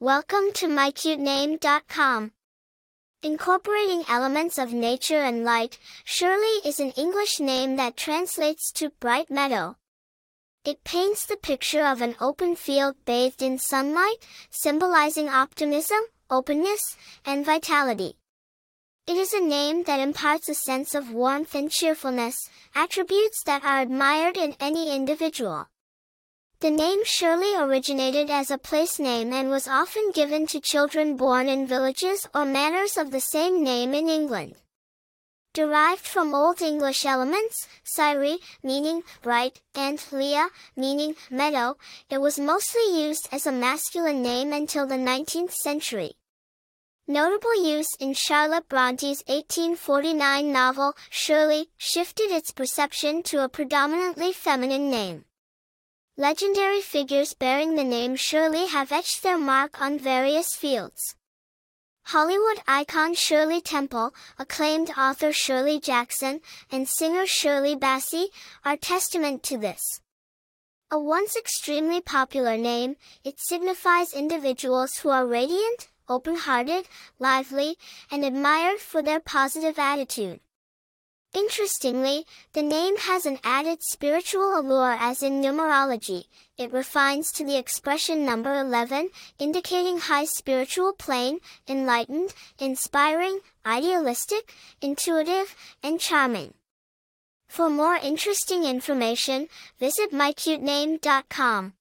Welcome to mycutename.com. Incorporating elements of nature and light, Shirley is an English name that translates to bright meadow. It paints the picture of an open field bathed in sunlight, symbolizing optimism, openness, and vitality. It is a name that imparts a sense of warmth and cheerfulness, attributes that are admired in any individual. The name Shirley originated as a place name and was often given to children born in villages or manors of the same name in England. Derived from Old English elements, Syri, meaning bright, and Leah, meaning meadow, it was mostly used as a masculine name until the 19th century. Notable use in Charlotte Bronte's 1849 novel, Shirley, shifted its perception to a predominantly feminine name. Legendary figures bearing the name Shirley have etched their mark on various fields. Hollywood icon Shirley Temple, acclaimed author Shirley Jackson, and singer Shirley Bassey are testament to this. A once extremely popular name, it signifies individuals who are radiant, open-hearted, lively, and admired for their positive attitude. Interestingly, the name has an added spiritual allure as in numerology. It refines to the expression number 11, indicating high spiritual plane, enlightened, inspiring, idealistic, intuitive, and charming. For more interesting information, visit mycute mycutename.com.